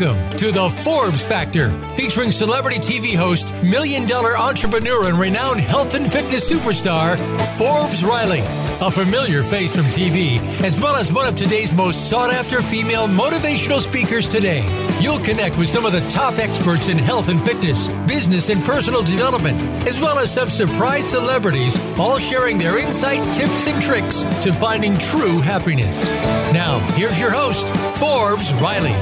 Welcome to the Forbes Factor, featuring celebrity TV host, million dollar entrepreneur, and renowned health and fitness superstar, Forbes Riley. A familiar face from TV, as well as one of today's most sought after female motivational speakers today. You'll connect with some of the top experts in health and fitness, business, and personal development, as well as some surprise celebrities, all sharing their insight, tips, and tricks to finding true happiness. Now, here's your host, Forbes Riley.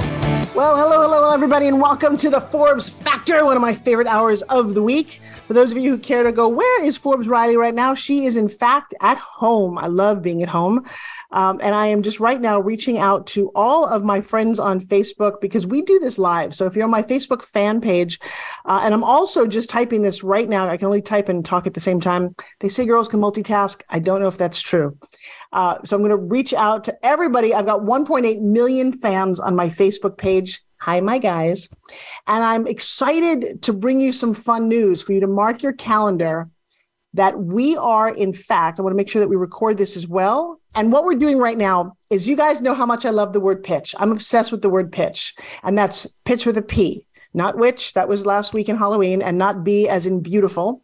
Well, hello, hello, everybody, and welcome to the Forbes Factor, one of my favorite hours of the week. For those of you who care to go, where is Forbes Riley right now? She is, in fact, at home. I love being at home. Um, and I am just right now reaching out to all of my friends on Facebook because we do this live. So if you're on my Facebook fan page, uh, and I'm also just typing this right now, I can only type and talk at the same time. They say girls can multitask. I don't know if that's true. Uh, so I'm going to reach out to everybody. I've got 1.8 million fans on my Facebook page. Hi, my guys. And I'm excited to bring you some fun news for you to mark your calendar that we are, in fact, I want to make sure that we record this as well. And what we're doing right now is you guys know how much I love the word pitch. I'm obsessed with the word pitch, and that's pitch with a P not which that was last week in halloween and not be as in beautiful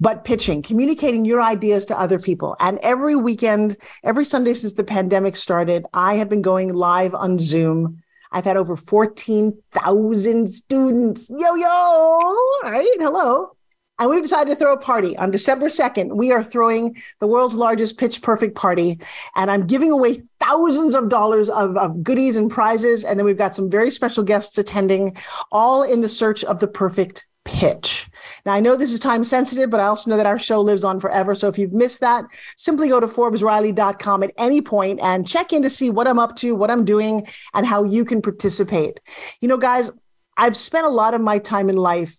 but pitching communicating your ideas to other people and every weekend every sunday since the pandemic started i have been going live on zoom i've had over 14000 students yo yo all right hello and we've decided to throw a party on December 2nd. We are throwing the world's largest pitch perfect party. And I'm giving away thousands of dollars of, of goodies and prizes. And then we've got some very special guests attending, all in the search of the perfect pitch. Now, I know this is time sensitive, but I also know that our show lives on forever. So if you've missed that, simply go to ForbesRiley.com at any point and check in to see what I'm up to, what I'm doing, and how you can participate. You know, guys, I've spent a lot of my time in life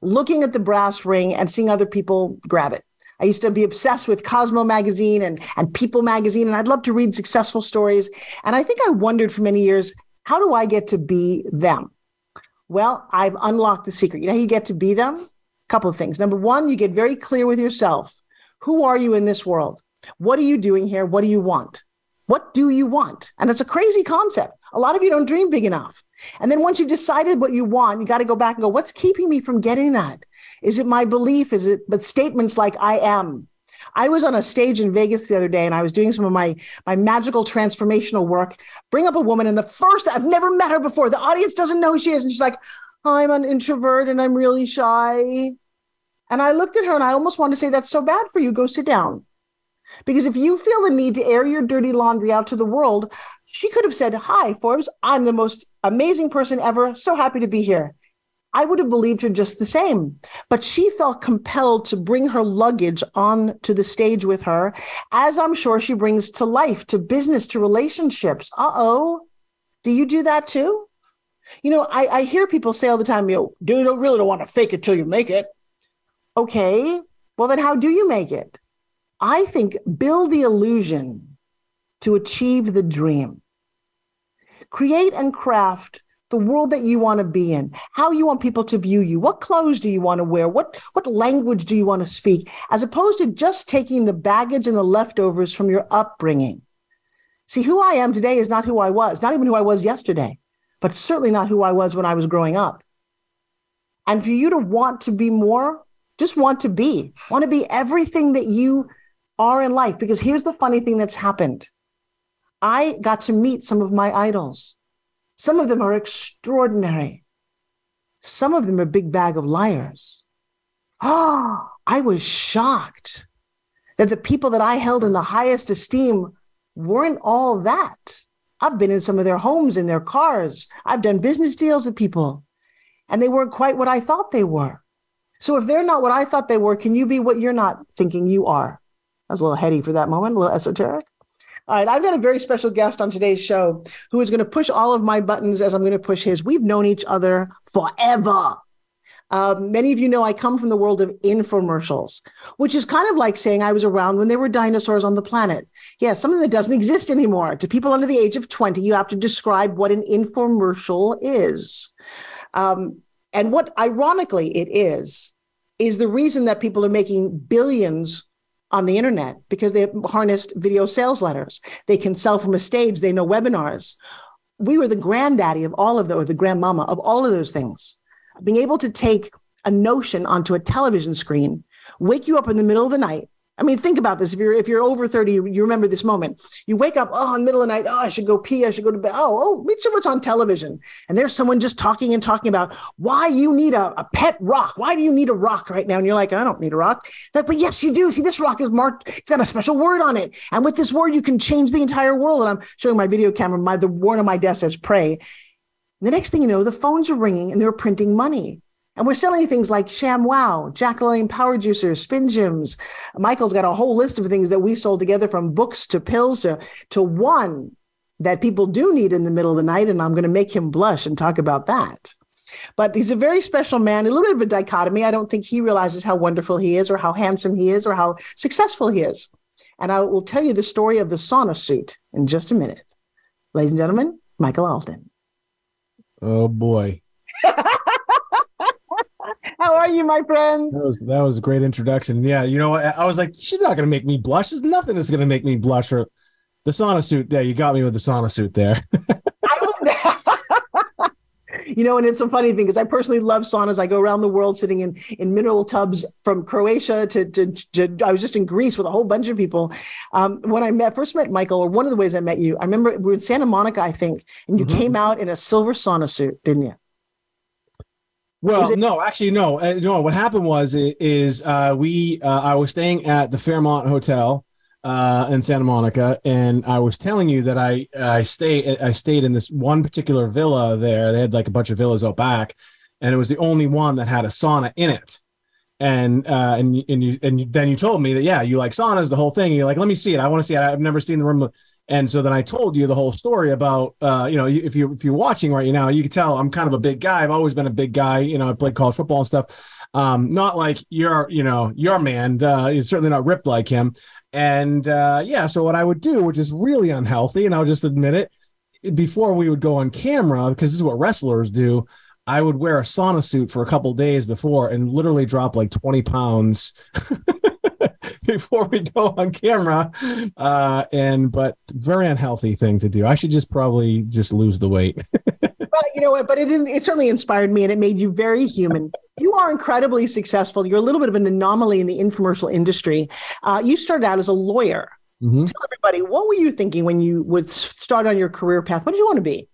looking at the brass ring and seeing other people grab it. I used to be obsessed with Cosmo magazine and, and People magazine, and I'd love to read successful stories. And I think I wondered for many years, how do I get to be them? Well, I've unlocked the secret. You know you get to be them? A couple of things. Number one, you get very clear with yourself. Who are you in this world? What are you doing here? What do you want? What do you want? And it's a crazy concept. A lot of you don't dream big enough. And then once you've decided what you want, you got to go back and go, what's keeping me from getting that? Is it my belief? Is it, but statements like I am? I was on a stage in Vegas the other day and I was doing some of my, my magical transformational work. Bring up a woman, and the first, I've never met her before. The audience doesn't know who she is. And she's like, I'm an introvert and I'm really shy. And I looked at her and I almost wanted to say, That's so bad for you. Go sit down. Because if you feel the need to air your dirty laundry out to the world, she could have said, Hi, Forbes, I'm the most amazing person ever. So happy to be here. I would have believed her just the same. But she felt compelled to bring her luggage on to the stage with her, as I'm sure she brings to life, to business, to relationships. Uh oh. Do you do that too? You know, I, I hear people say all the time, you know, do you really don't want to fake it till you make it. Okay. Well, then how do you make it? I think build the illusion to achieve the dream. Create and craft the world that you want to be in, how you want people to view you, what clothes do you want to wear, what, what language do you want to speak, as opposed to just taking the baggage and the leftovers from your upbringing. See, who I am today is not who I was, not even who I was yesterday, but certainly not who I was when I was growing up. And for you to want to be more, just want to be, want to be everything that you are in life. Because here's the funny thing that's happened I got to meet some of my idols. Some of them are extraordinary. Some of them are big bag of liars. Oh, I was shocked that the people that I held in the highest esteem weren't all that. I've been in some of their homes, in their cars. I've done business deals with people, and they weren't quite what I thought they were. So if they're not what I thought they were, can you be what you're not thinking you are? I was a little heady for that moment, a little esoteric. All right, I've got a very special guest on today's show who is going to push all of my buttons as I'm going to push his. We've known each other forever. Um, many of you know I come from the world of infomercials, which is kind of like saying I was around when there were dinosaurs on the planet. Yeah, something that doesn't exist anymore. To people under the age of 20, you have to describe what an infomercial is. Um, and what ironically it is, is the reason that people are making billions on the internet because they harnessed video sales letters. They can sell from a stage, they know webinars. we were the granddaddy of all of those, or the grandmama of all of those things. Being able to take a notion onto a television screen, wake you up in the middle of the night, I mean, think about this. If you're if you're over 30, you remember this moment. You wake up, oh, in the middle of the night, oh, I should go pee, I should go to bed. Oh, oh, let's see what's on television. And there's someone just talking and talking about why you need a, a pet rock. Why do you need a rock right now? And you're like, I don't need a rock. That, but yes, you do. See, this rock is marked, it's got a special word on it. And with this word, you can change the entire world. And I'm showing my video camera, my the word on my desk says pray. The next thing you know, the phones are ringing and they're printing money. And we're selling things like ShamWow, Jack LaLanne Power Juicers, Spin Gyms. Michael's got a whole list of things that we sold together from books to pills to, to one that people do need in the middle of the night. And I'm going to make him blush and talk about that. But he's a very special man, a little bit of a dichotomy. I don't think he realizes how wonderful he is, or how handsome he is, or how successful he is. And I will tell you the story of the sauna suit in just a minute. Ladies and gentlemen, Michael Alden. Oh boy. How are you, my friend? That was that was a great introduction. Yeah, you know, I was like, she's not gonna make me blush. There's nothing that's gonna make me blush. Or the sauna suit. Yeah, you got me with the sauna suit there. you know, and it's a funny thing because I personally love saunas. I go around the world sitting in in mineral tubs from Croatia to, to, to I was just in Greece with a whole bunch of people. Um, when I met first met Michael, or one of the ways I met you, I remember we were in Santa Monica, I think, and you mm-hmm. came out in a silver sauna suit, didn't you? Well, it- no, actually, no, uh, no. What happened was is uh, we uh, I was staying at the Fairmont Hotel uh, in Santa Monica, and I was telling you that I I stay I stayed in this one particular villa there. They had like a bunch of villas out back, and it was the only one that had a sauna in it. And uh, and and you and you, then you told me that yeah, you like saunas, the whole thing. And you're like, let me see it. I want to see it. I've never seen the room. And so then I told you the whole story about, uh, you know, if you if you're watching right now, you can tell I'm kind of a big guy. I've always been a big guy. You know, I played college football and stuff. Um, not like you're, you know, your man. Uh, you're certainly not ripped like him. And uh, yeah, so what I would do, which is really unhealthy, and I'll just admit it, before we would go on camera, because this is what wrestlers do. I would wear a sauna suit for a couple days before and literally drop like 20 pounds before we go on camera. Uh, and but very unhealthy thing to do. I should just probably just lose the weight. but you know what? But it it certainly inspired me, and it made you very human. You are incredibly successful. You're a little bit of an anomaly in the infomercial industry. Uh, you started out as a lawyer. Mm-hmm. Tell everybody what were you thinking when you would start on your career path? What did you want to be?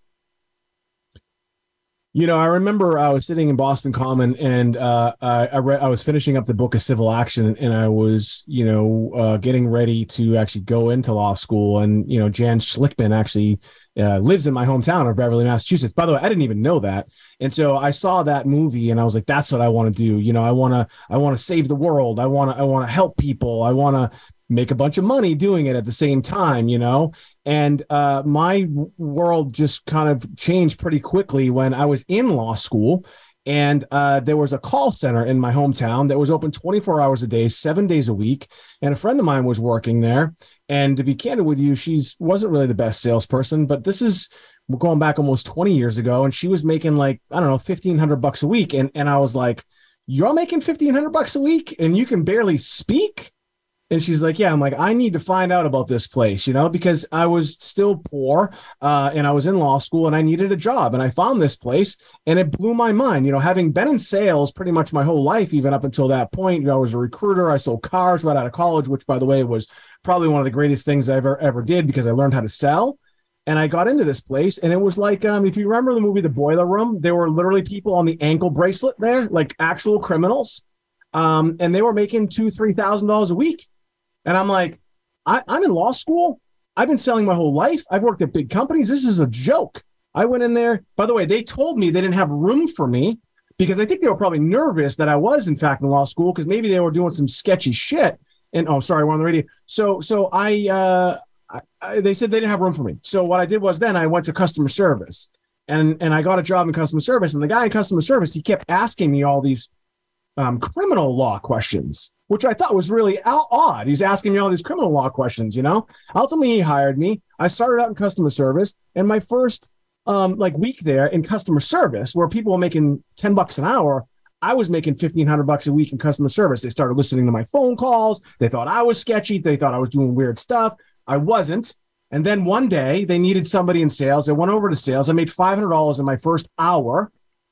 You know, I remember I was sitting in Boston Common and uh, I, I, I was finishing up the book of civil action and I was, you know, uh, getting ready to actually go into law school. And, you know, Jan Schlichtmann actually uh, lives in my hometown of Beverly, Massachusetts. By the way, I didn't even know that. And so I saw that movie and I was like, that's what I want to do. You know, I want to, I want to save the world. I want to, I want to help people. I want to make a bunch of money doing it at the same time, you know? And uh, my world just kind of changed pretty quickly when I was in law school. And uh, there was a call center in my hometown that was open 24 hours a day, seven days a week. And a friend of mine was working there. And to be candid with you, she's wasn't really the best salesperson, but this is we're going back almost 20 years ago. And she was making like, I don't know, 1500 bucks a week. And, and I was like, you're making 1500 bucks a week and you can barely speak and she's like, Yeah, I'm like, I need to find out about this place, you know, because I was still poor uh, and I was in law school and I needed a job. And I found this place and it blew my mind. You know, having been in sales pretty much my whole life, even up until that point, you know, I was a recruiter. I sold cars right out of college, which, by the way, was probably one of the greatest things I ever, ever did because I learned how to sell. And I got into this place, and it was like, um, if you remember the movie The Boiler Room, there were literally people on the ankle bracelet there, like actual criminals. Um, and they were making two, three thousand dollars a week and I'm like, I, I'm in law school. I've been selling my whole life. I've worked at big companies. This is a joke. I went in there. By the way, they told me they didn't have room for me because I think they were probably nervous that I was, in fact, in law school because maybe they were doing some sketchy shit. And oh, sorry, we're on the radio. So, so I, uh, I, I, they said they didn't have room for me. So what I did was then I went to customer service, and and I got a job in customer service. And the guy in customer service, he kept asking me all these um, criminal law questions which I thought was really odd. He's asking me all these criminal law questions, you know. Ultimately, he hired me. I started out in customer service, and my first um, like week there in customer service, where people were making ten bucks an hour, I was making fifteen hundred bucks a week in customer service. They started listening to my phone calls. They thought I was sketchy. They thought I was doing weird stuff. I wasn't. And then one day they needed somebody in sales. I went over to sales. I made $500 in my first hour,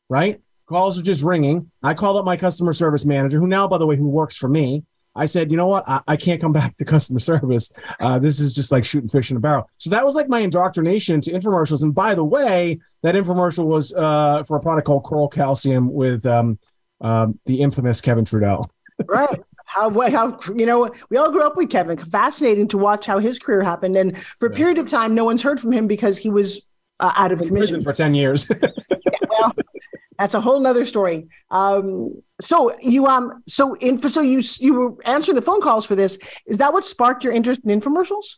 right? Calls were just ringing. I called up my customer service manager, who now, by the way, who works for me. I said, you know what? I, I can't come back to customer service. Uh, this is just like shooting fish in a barrel. So that was like my indoctrination to infomercials. And by the way, that infomercial was uh, for a product called Coral Calcium with um, um, the infamous Kevin Trudeau. right. How, how, you know, we all grew up with Kevin. Fascinating to watch how his career happened. And for a period of time, no one's heard from him because he was uh, out of commission for 10 years. well, that's a whole nother story. Um, so you um so in so you you were answering the phone calls for this. Is that what sparked your interest in infomercials?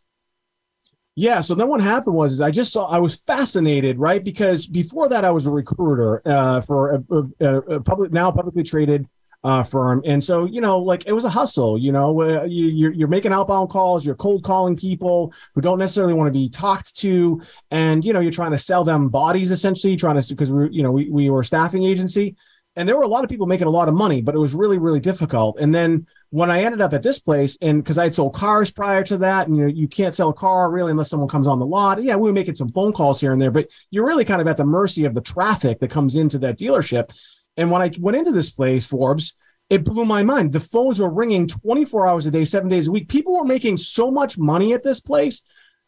Yeah. So then what happened was I just saw I was fascinated, right? Because before that I was a recruiter uh, for a, a, a public now publicly traded uh, firm. And so, you know, like it was a hustle, you know, uh, you, you're, you're making outbound calls, you're cold calling people who don't necessarily want to be talked to. And, you know, you're trying to sell them bodies essentially, trying to, because we, you know, we, we were a staffing agency and there were a lot of people making a lot of money, but it was really, really difficult. And then when I ended up at this place, and because I had sold cars prior to that, and you know, you can't sell a car really unless someone comes on the lot. Yeah, we were making some phone calls here and there, but you're really kind of at the mercy of the traffic that comes into that dealership. And when I went into this place, Forbes, it blew my mind. The phones were ringing 24 hours a day, seven days a week. People were making so much money at this place.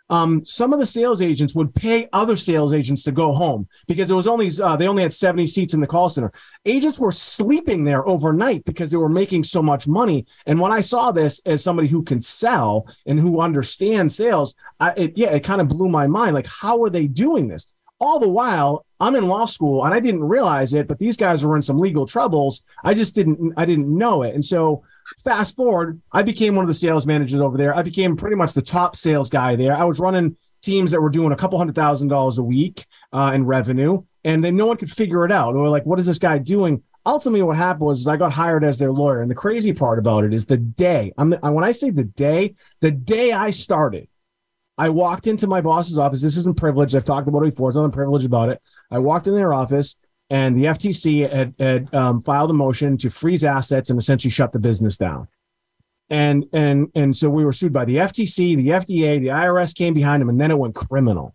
Um, some of the sales agents would pay other sales agents to go home because it was only uh, they only had 70 seats in the call center. Agents were sleeping there overnight because they were making so much money. And when I saw this as somebody who can sell and who understands sales, I, it, yeah, it kind of blew my mind. Like, how are they doing this? All the while, I'm in law school and I didn't realize it, but these guys were in some legal troubles. I just didn't I didn't know it. And so fast forward, I became one of the sales managers over there. I became pretty much the top sales guy there. I was running teams that were doing a couple hundred thousand dollars a week uh, in revenue, and then no one could figure it out. And we're like, what is this guy doing? Ultimately, what happened was I got hired as their lawyer. And the crazy part about it is the day I'm the, when I say the day, the day I started, I walked into my boss's office. This isn't privilege. I've talked about it before. It's not privilege about it. I walked in their office and the FTC had, had um, filed a motion to freeze assets and essentially shut the business down. And and and so we were sued by the FTC, the FDA, the IRS came behind them, and then it went criminal.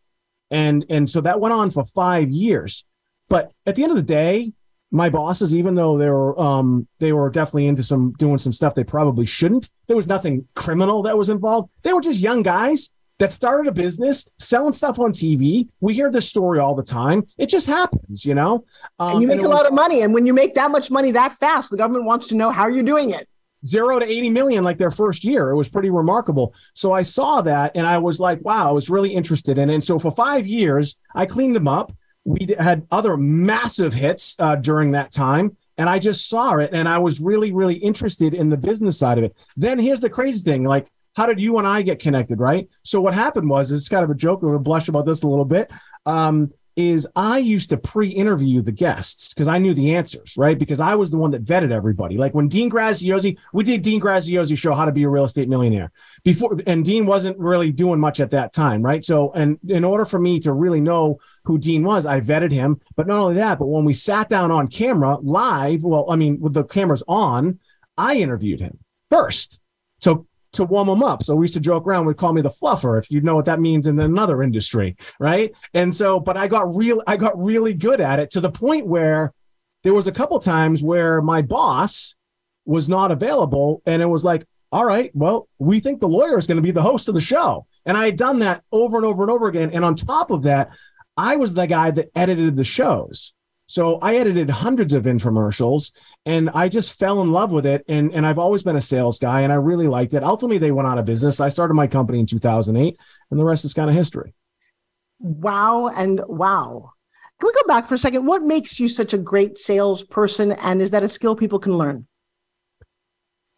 And and so that went on for five years. But at the end of the day, my bosses, even though they were um, they were definitely into some doing some stuff they probably shouldn't, there was nothing criminal that was involved. They were just young guys that started a business selling stuff on TV. We hear this story all the time. It just happens, you know. Um, and you make and a was, lot of money, and when you make that much money that fast, the government wants to know how you're doing it. Zero to 80 million, like their first year. It was pretty remarkable. So I saw that and I was like, wow, I was really interested in it. And so for five years, I cleaned them up. We had other massive hits uh, during that time and I just saw it and I was really, really interested in the business side of it. Then here's the crazy thing like, how did you and I get connected, right? So what happened was it's kind of a joke. We're blush about this a little bit. Um, is I used to pre-interview the guests because I knew the answers, right? Because I was the one that vetted everybody. Like when Dean Graziosi, we did Dean Graziosi show how to be a real estate millionaire before, and Dean wasn't really doing much at that time, right? So, and in order for me to really know who Dean was, I vetted him. But not only that, but when we sat down on camera live, well, I mean, with the cameras on, I interviewed him first. So to warm them up. So we used to joke around, we'd call me the fluffer, if you know what that means in another industry, right? And so, but I got real, I got really good at it to the point where there was a couple times where my boss was not available, and it was like, all right, well, we think the lawyer is going to be the host of the show. And I had done that over and over and over again. And on top of that, I was the guy that edited the shows. So I edited hundreds of infomercials and I just fell in love with it. And, and I've always been a sales guy and I really liked it. Ultimately, they went out of business. I started my company in 2008 and the rest is kind of history. Wow. And wow. Can we go back for a second? What makes you such a great salesperson? And is that a skill people can learn?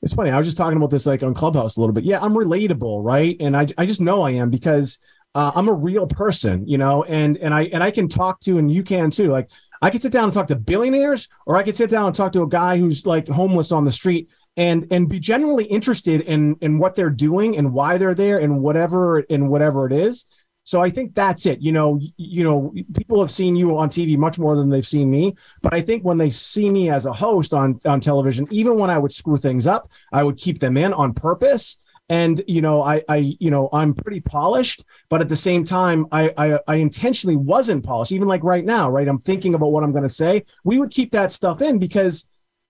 It's funny. I was just talking about this like on Clubhouse a little bit. Yeah, I'm relatable, right? And I, I just know I am because uh, I'm a real person, you know, and and I and I can talk to, and you can too. Like I could sit down and talk to billionaires, or I could sit down and talk to a guy who's like homeless on the street and and be genuinely interested in in what they're doing and why they're there and whatever and whatever it is. So I think that's it. You know, you know, people have seen you on TV much more than they've seen me. But I think when they see me as a host on on television, even when I would screw things up, I would keep them in on purpose and you know I I you know I'm pretty polished, but at the same time I I, I intentionally wasn't polished. Even like right now, right? I'm thinking about what I'm going to say. We would keep that stuff in because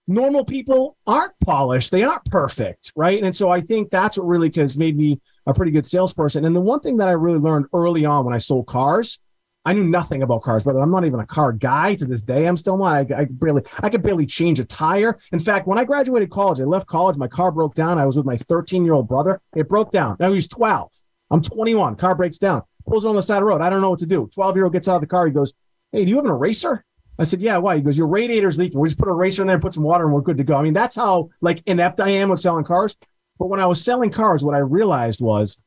normal people aren't polished. They aren't perfect, right? And so I think that's what really has made me a pretty good salesperson. And the one thing that I really learned early on when I sold cars, I knew nothing about cars, but I'm not even a car guy to this day. I'm still not. I, I barely, I could barely change a tire. In fact, when I graduated college, I left college. My car broke down. I was with my 13 year old brother. It broke down. Now he's 12. I'm 21. Car breaks down. Pulls on the side of the road. I don't know what to do. 12 year old gets out of the car. He goes, "Hey, do you have an eraser?" I said, "Yeah, why?" He goes, "Your radiator's leaking. We just put a eraser in there, put some water, and we're good to go." I mean, that's how like inept I am with selling cars. But when I was selling cars, what I realized was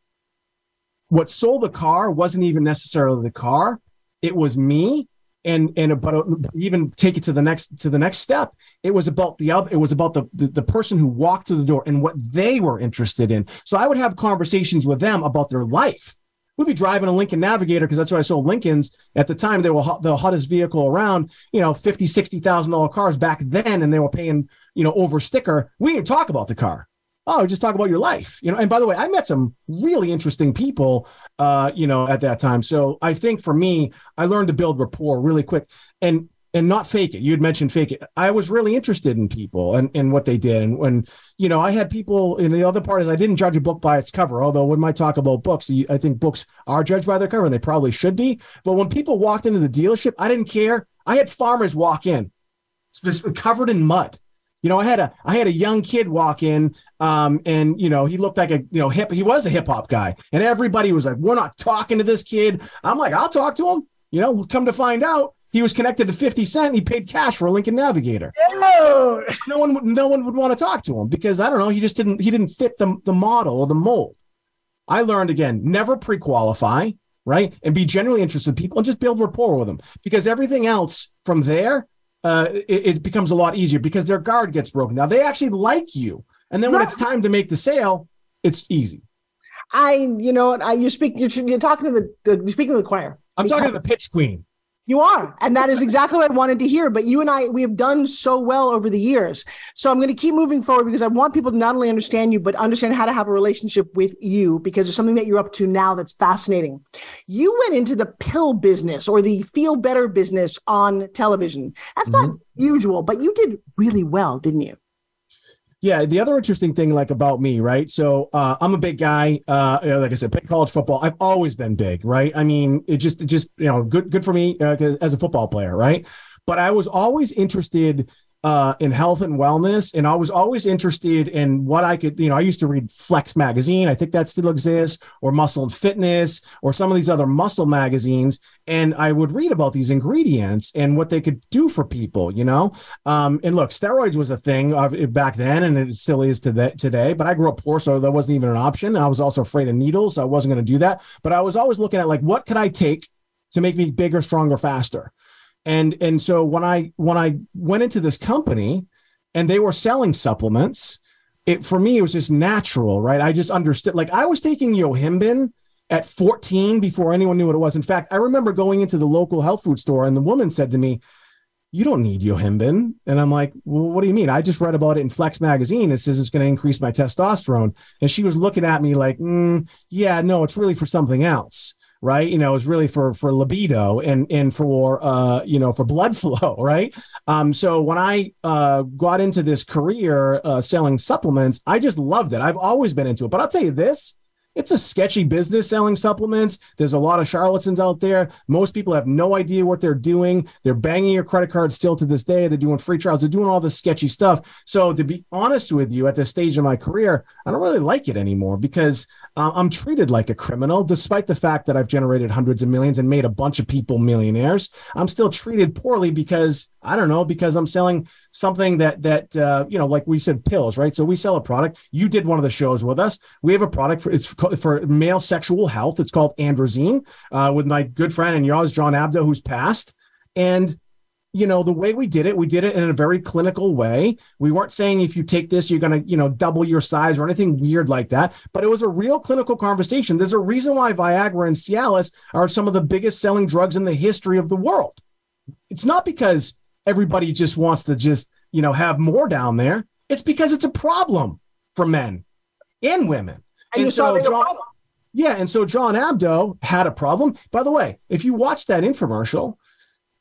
what sold the car wasn't even necessarily the car it was me and and uh, but even take it to the next to the next step it was about the other it was about the, the, the person who walked to the door and what they were interested in. So i would have conversations with them about their life. We'd be driving a lincoln navigator because that's what i sold lincolns. At the time they were the hottest vehicle around you know 50 60 thousand dollar cars back then and they were paying you know over sticker. We didn't talk about the car oh just talk about your life you know? And by the way i met some really interesting people uh you know at that time. So i think for me i learned to build rapport really quick and and not fake it. You had mentioned fake it. I was really interested in people and, and what they did. And when you know i had people in the other part i didn't judge a book by its cover although when i talk about books i think books are judged by their cover and they probably should be. But when people walked into the dealership i didn't care. I had farmers walk in covered in mud you know, I had a I had a young kid walk in, um, and you know, he looked like a you know hip. He was a hip hop guy, and everybody was like, "We're not talking to this kid." I'm like, "I'll talk to him." You know, come to find out, he was connected to 50 Cent. he paid cash for a Lincoln Navigator. No, no one would no one would want to talk to him because I don't know. He just didn't he didn't fit the the model or the mold. I learned again, never pre-qualify, right? And be genuinely interested in people and just build rapport with them because everything else from there uh, it, it, becomes a lot easier because their guard gets broken. Now they actually like you, and then when it's time to make the sale, it's easy. I, you know, I you speak, you're, you're talking to the, the you're speaking to the choir. I'm because, talking to the pitch queen. You are. And that is exactly what I wanted to hear. But you and I, we have done so well over the years. So I'm going to keep moving forward because I want people to not only understand you, but understand how to have a relationship with you because there's something that you're up to now that's fascinating. You went into the pill business or the feel better business on television. That's mm-hmm. not usual, but you did really well, didn't you? Yeah, the other interesting thing, like about me, right? So uh, I'm a big guy. Uh, you know, like I said, college football. I've always been big, right? I mean, it just, it just, you know, good, good for me uh, as a football player, right? But I was always interested uh, in health and wellness. And I was always interested in what I could, you know, I used to read Flex magazine. I think that still exists, or Muscle and Fitness, or some of these other muscle magazines. And I would read about these ingredients and what they could do for people, you know? Um, and look, steroids was a thing back then, and it still is to that today. But I grew up poor, so that wasn't even an option. I was also afraid of needles, so I wasn't going to do that. But I was always looking at like, what could I take to make me bigger, stronger, faster? And and so when i when i went into this company and they were selling supplements it for me it was just natural right? I just understood like i was taking yohimbine at 14 before anyone knew what it was. In fact i remember going into the local health food store and the woman said to me you don't need yohimbine and i'm like well what do you mean? I just read about it in flex magazine. It says it's going to increase my testosterone. And she was looking at me like mm, yeah no it's really for something else right? You know, it's really for for libido and and for uh, you know, for blood flow, right? Um, so when I uh got into this career uh selling supplements, I just loved it. I've always been into it. But I'll tell you this, it's a sketchy business selling supplements. There's a lot of charlatans out there. Most people have no idea what they're doing. They're banging your credit card still to this day. They're doing free trials. They're doing all this sketchy stuff. So, to be honest with you, at this stage of my career, I don't really like it anymore because uh, I'm treated like a criminal, despite the fact that I've generated hundreds of millions and made a bunch of people millionaires. I'm still treated poorly because I don't know because I'm selling something that that uh, you know, like we said, pills, right? So we sell a product. You did one of the shows with us. We have a product for it's for male sexual health. It's called Androzene uh, with my good friend and yours, John Abdo, who's passed. And you know the way we did it we did it in a very clinical way we weren't saying if you take this you're going to you know double your size or anything weird like that but it was a real clinical conversation there's a reason why viagra and cialis are some of the biggest selling drugs in the history of the world it's not because everybody just wants to just you know have more down there it's because it's a problem for men and women And, and so John, yeah, and so John Abdo had a problem. By the way, if you watch that infomercial,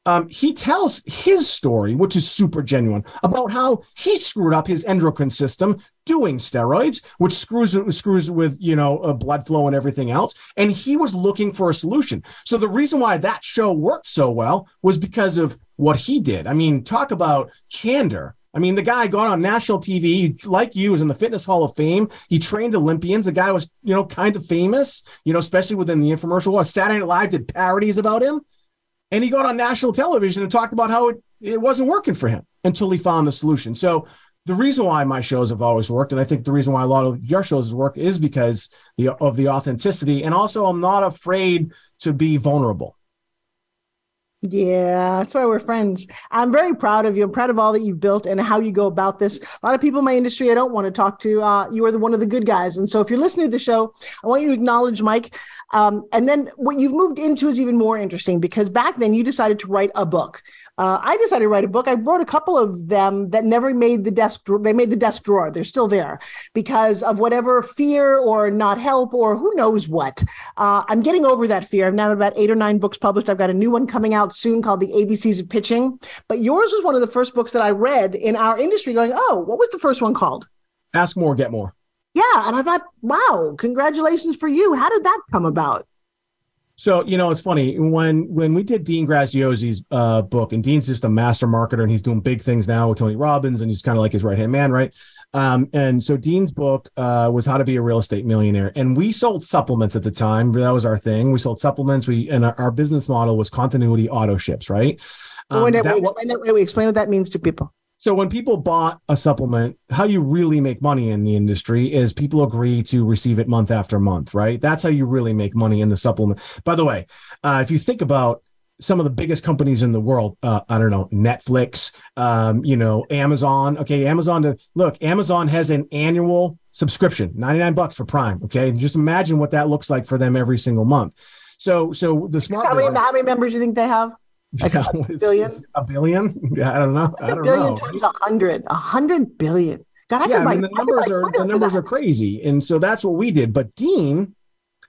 um, he tells his story, which is super genuine, about how he screwed up his endocrine system doing steroids, which screws screws with you know uh, blood flow and everything else. And he was looking for a solution. So the reason why that show worked so well was because of what he did. I mean, talk about candor. I mean, the guy got on national TV, like you, was in the Fitness Hall of Fame. He trained Olympians. The guy was, you know, kind of famous, you know, especially within the infomercial. world. Saturday Night Live did parodies about him. And he got on national television and talked about how it, it wasn't working for him until he found a solution. So the reason why my shows have always worked, and I think the reason why a lot of your shows work is because the, of the authenticity. And also, I'm not afraid to be vulnerable. Yeah, that's why we're friends. I'm very proud of you. I'm proud of all that you've built and how you go about this. A lot of people in my industry I don't want to talk to. Uh, you are the, one of the good guys. And so if you're listening to the show, I want you to acknowledge Mike. Um, and then what you've moved into is even more interesting because back then you decided to write a book. Uh, I decided to write a book. I wrote a couple of them that never made the desk. They made the desk drawer. They're still there because of whatever fear or not help or who knows what. Uh, I'm getting over that fear. I've now about eight or nine books published. I've got a new one coming out soon called The ABCs of Pitching. But yours was one of the first books that I read in our industry. Going, oh, what was the first one called? Ask more, get more. Yeah, and I thought, wow, congratulations for you. How did that come about? So you know, it's funny when when we did Dean Graziosi's uh, book, and Dean's just a master marketer, and he's doing big things now with Tony Robbins, and he's kind of like his right hand man, right? Um, and so Dean's book uh, was How to Be a Real Estate Millionaire, and we sold supplements at the time. That was our thing. We sold supplements. We and our, our business model was continuity auto ships, right? Um, wait, explain that, wait, explain what that means to people. So when people bought a supplement, how you really make money in the industry is people agree to receive it month after month, right? That's how you really make money in the supplement. By the way, uh, if you think about some of the biggest companies in the world, uh, I don't know, Netflix, um, you know, Amazon. Okay, Amazon. To, look, Amazon has an annual subscription, ninety nine bucks for Prime. Okay, just imagine what that looks like for them every single month. So, so the smart. How many, how many members do you think they have? Like yeah, a billion? A billion? Yeah, I don't know. That's I don't a billion know. times a hundred. A hundred billion. God, I yeah, I mean the numbers are the numbers are crazy, and so that's what we did. But Dean,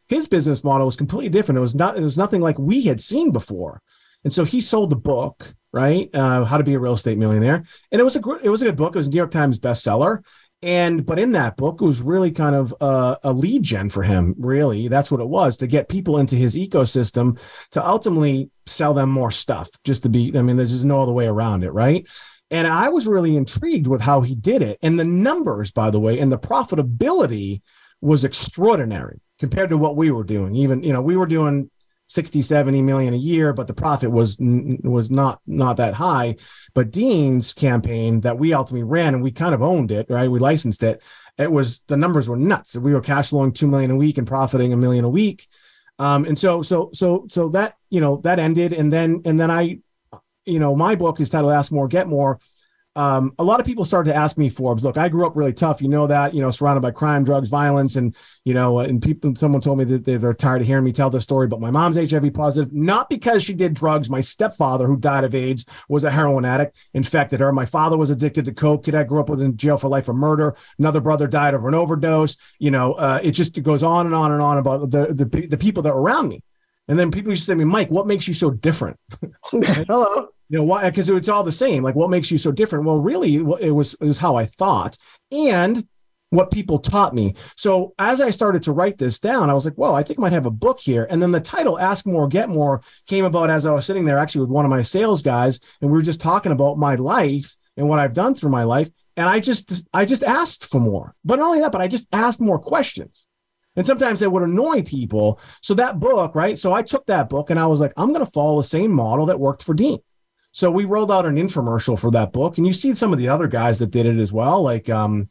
his business model was completely different. It was not. It was nothing like we had seen before, and so he sold the book, right? Uh, How to Be a Real Estate Millionaire, and it was a it was a good book. It was a New York Times bestseller, and but in that book it was really kind of a, a, lead gen for him really. That's what it was to get people into his ecosystem to ultimately sell them more stuff just to be i mean there's just no other way around it right? And i was really intrigued with how he did it. And the numbers by the way and the profitability was extraordinary compared to what we were doing. Even you know we were doing 60 70 million a year but the profit was was not not that high. But dean's campaign that we ultimately ran and we kind of owned it right? We licensed it it was the numbers were nuts. We were cash flowing 2 million a week and profiting a million a week. Um, and so so so so that you know that ended. And then and then i you know my book is titled ask more get more um, a lot of people started to ask me, Forbes, look, I grew up really tough. You know that, you know, surrounded by crime, drugs, violence. And, you know, and people, someone told me that they're tired of hearing me tell this story, but my mom's HIV positive, not because she did drugs. My stepfather, who died of AIDS, was a heroin addict, infected her. My father was addicted to coke. Kid I grew up with in jail for life for murder. Another brother died of an overdose. You know, uh, it just goes on and on and on about the, the, the people that are around me. And then people used to say to me, Mike, what makes you so different? Hello. You know why because it's all the same. Like what makes you so different? Well really it was it was how i thought and what people taught me. So as i started to write this down i was like well i think i might have a book here. And then the title ask more get more came about as i was sitting there actually with one of my sales guys and we were just talking about my life and what i've done through my life. And i just i just asked for more. But not only that but i just asked more questions and sometimes they would annoy people so that book right so i took that book and i was like i'm going to follow the same model that worked for dean so we rolled out an infomercial for that book, and you see some of the other guys that did it as well, like um,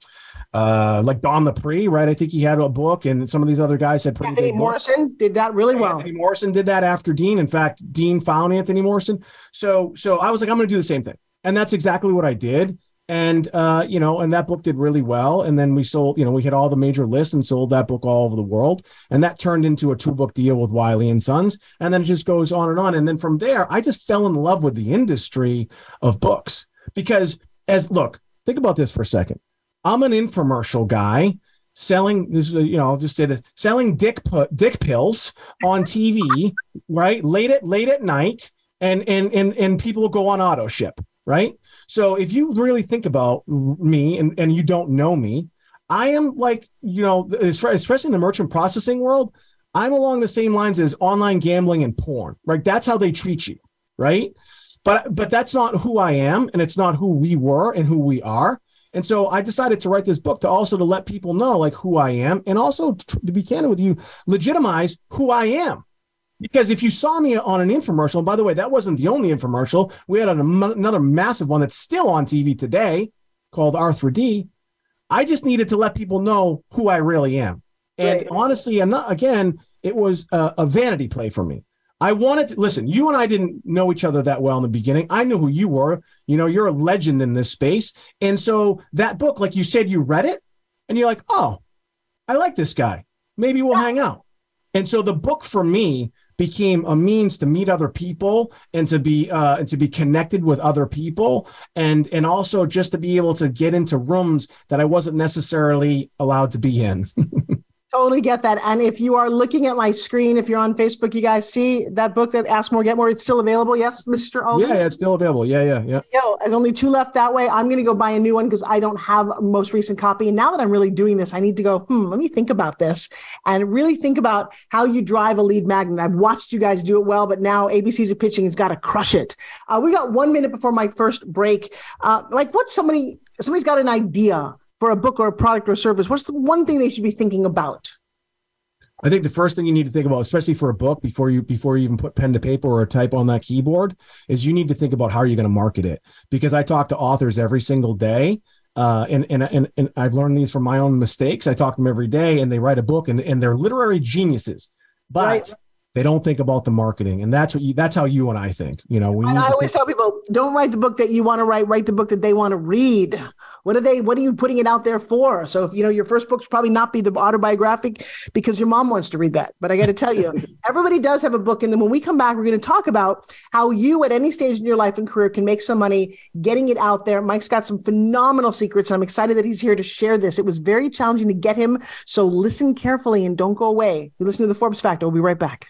uh, like Don Lapre, right? I think he had a book, and some of these other guys had pretty. Anthony Morrison books. did that really well. Anthony Morrison did that after Dean. In fact, Dean found Anthony Morrison. So, so I was like, I'm going to do the same thing, and that's exactly what I did and uh, you know, and that book did really well. And then we sold, you know, we hit all the major lists and sold that book all over the world. And that turned into a two book deal with Wiley and Sons. And then it just goes on and on. And then from there, I just fell in love with the industry of books because as look, think about this for a second. I'm an infomercial guy selling this, you know, I'll just say that selling dick dick pills on TV, right? Late at late at night, and and and and people go on auto ship, right? So if you really think about me and and you don't know me, I am like, you know, especially in the merchant processing world, I'm along the same lines as online gambling and porn, right? That's how they treat you, right? But but that's not who I am, and it's not who we were and who we are. And so I decided to write this book to also to let people know like who I am, and also to be candid with you, legitimize who I am. Because if you saw me on an infomercial, and by the way, that wasn't the only infomercial. We had an, another massive one that's still on TV today called R3D. I just needed to let people know who I really am. And right. honestly, I'm not, again, it was a, a vanity play for me. I wanted to listen. You and I didn't know each other that well in the beginning. I knew who you were. You know, you're a legend in this space. And so that book, like you said, you read it and you're like, oh, I like this guy. Maybe we'll hang out. And so the book for me became a means to meet other people and to be uh, and to be connected with other people and and also just to be able to get into rooms that I wasn't necessarily allowed to be in. Totally get that. And if you are looking at my screen, if you're on Facebook, you guys see that book that Ask More, Get More. It's still available. Yes, Mr. Alden? Yeah, it's still available. Yeah, yeah, yeah. Yo, there's only two left that way. I'm going to go buy a new one because I don't have a most recent copy. And now that I'm really doing this, I need to go, hmm, let me think about this and really think about how you drive a lead magnet. I've watched you guys do it well, but now ABC's of pitching has got to crush it. Uh, we got one minute before my first break. Uh, like, what's somebody, somebody's got an idea for a book or a product or service, what's the one thing they should be thinking about? I think the first thing you need to think about, especially for a book, before you before you even put pen to paper or type on that keyboard, is you need to think about how are you're going to market it. Because I talk to authors every single day, uh, and, and and and I've learned these from my own mistakes. I talk to them every day, and they write a book, and, and they're literary geniuses, but right. they don't think about the marketing, and that's what you. That's how you and I think. You know, we. And I always think- tell people, don't write the book that you want to write. Write the book that they want to read. What are they? What are you putting it out there for? So if you know your first book's probably not be the autobiographic because your mom wants to read that. But I got to tell you, everybody does have a book, and then when we come back, we're going to talk about how you, at any stage in your life and career, can make some money getting it out there. Mike's got some phenomenal secrets, and I'm excited that he's here to share this. It was very challenging to get him, so listen carefully and don't go away. You listen to the Forbes Factor. We'll be right back.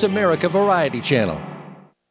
America Variety Channel.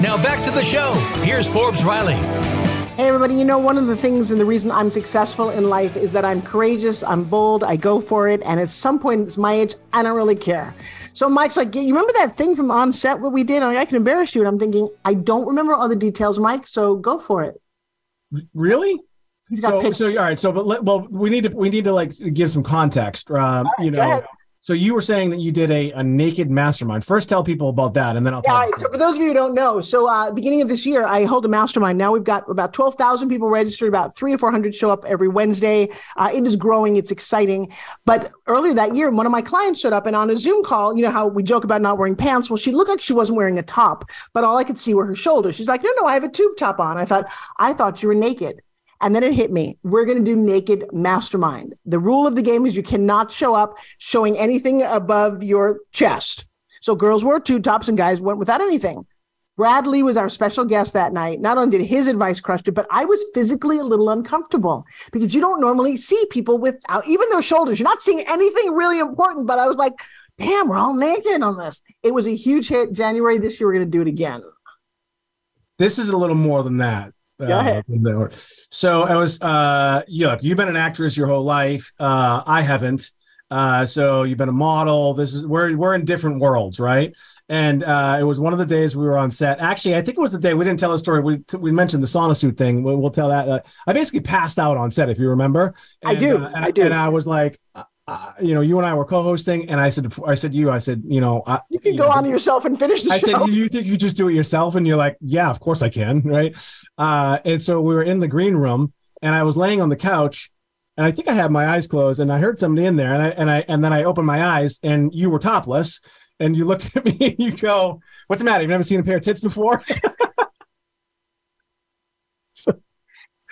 Now back to the show. Here's Forbes Riley. Hey, everybody, you know, one of the things and the reason I'm successful in life is that I'm courageous, I'm bold, I go for it. And at some point, it's my age, I don't really care. So Mike's like, you remember that thing from on set what we did? I, mean, I can embarrass you. And I'm thinking, I don't remember all the details, Mike. So go for it. Really? He's got So, pictures. so all right. So, but let, well, we need to we need to like give some context. Um, you go know, ahead. So you were saying that you did a, a naked mastermind. First, tell people about that, and then I'll Yeah, right, so for those of you who don't know, so uh, beginning of this year, I hold a mastermind. Now we've got about 12,000 people registered, about three or 400 show up every Wednesday. Uh, it is growing, it's exciting. But earlier that year, one of my clients showed up and on a Zoom call, you know how we joke about not wearing pants? Well, she looked like she wasn't wearing a top, but all I could see were her shoulders. She's like, no, no, I have a tube top on. I thought, I thought you were naked. And then it hit me. We're going to do naked mastermind. The rule of the game is you cannot show up showing anything above your chest. So girls wore two tops and guys went without anything. Bradley was our special guest that night. Not only did his advice crush it, but I was physically a little uncomfortable because you don't normally see people without even their shoulders. You're not seeing anything really important, but I was like, damn, we're all naked on this. It was a huge hit. January this year, we're going to do it again. This is a little more than that. Go ahead. Uh, so I was, uh, you look, you've been an actress your whole life. Uh, I haven't. Uh, so you've been a model. This is we're we're in different worlds, right? And uh, it was one of the days we were on set. Actually, I think it was the day we didn't tell a story. We we mentioned the sauna suit thing. We'll, we'll tell that. Uh, I basically passed out on set, if you remember. I do, uh, and, I do. And I was like, uh, uh, you know, you and I were co-hosting, and I said, I said to you, I said, you know, I, You can you go know, on yourself and finish the I show. said, you think you just do it yourself? And you're like, yeah, of course I can. Right. Uh, and so we were in the green room and I was laying on the couch and I think I had my eyes closed and I heard somebody in there and I, and I, and then I opened my eyes and you were topless and you looked at me and you go, what's the matter? You've never seen a pair of tits before?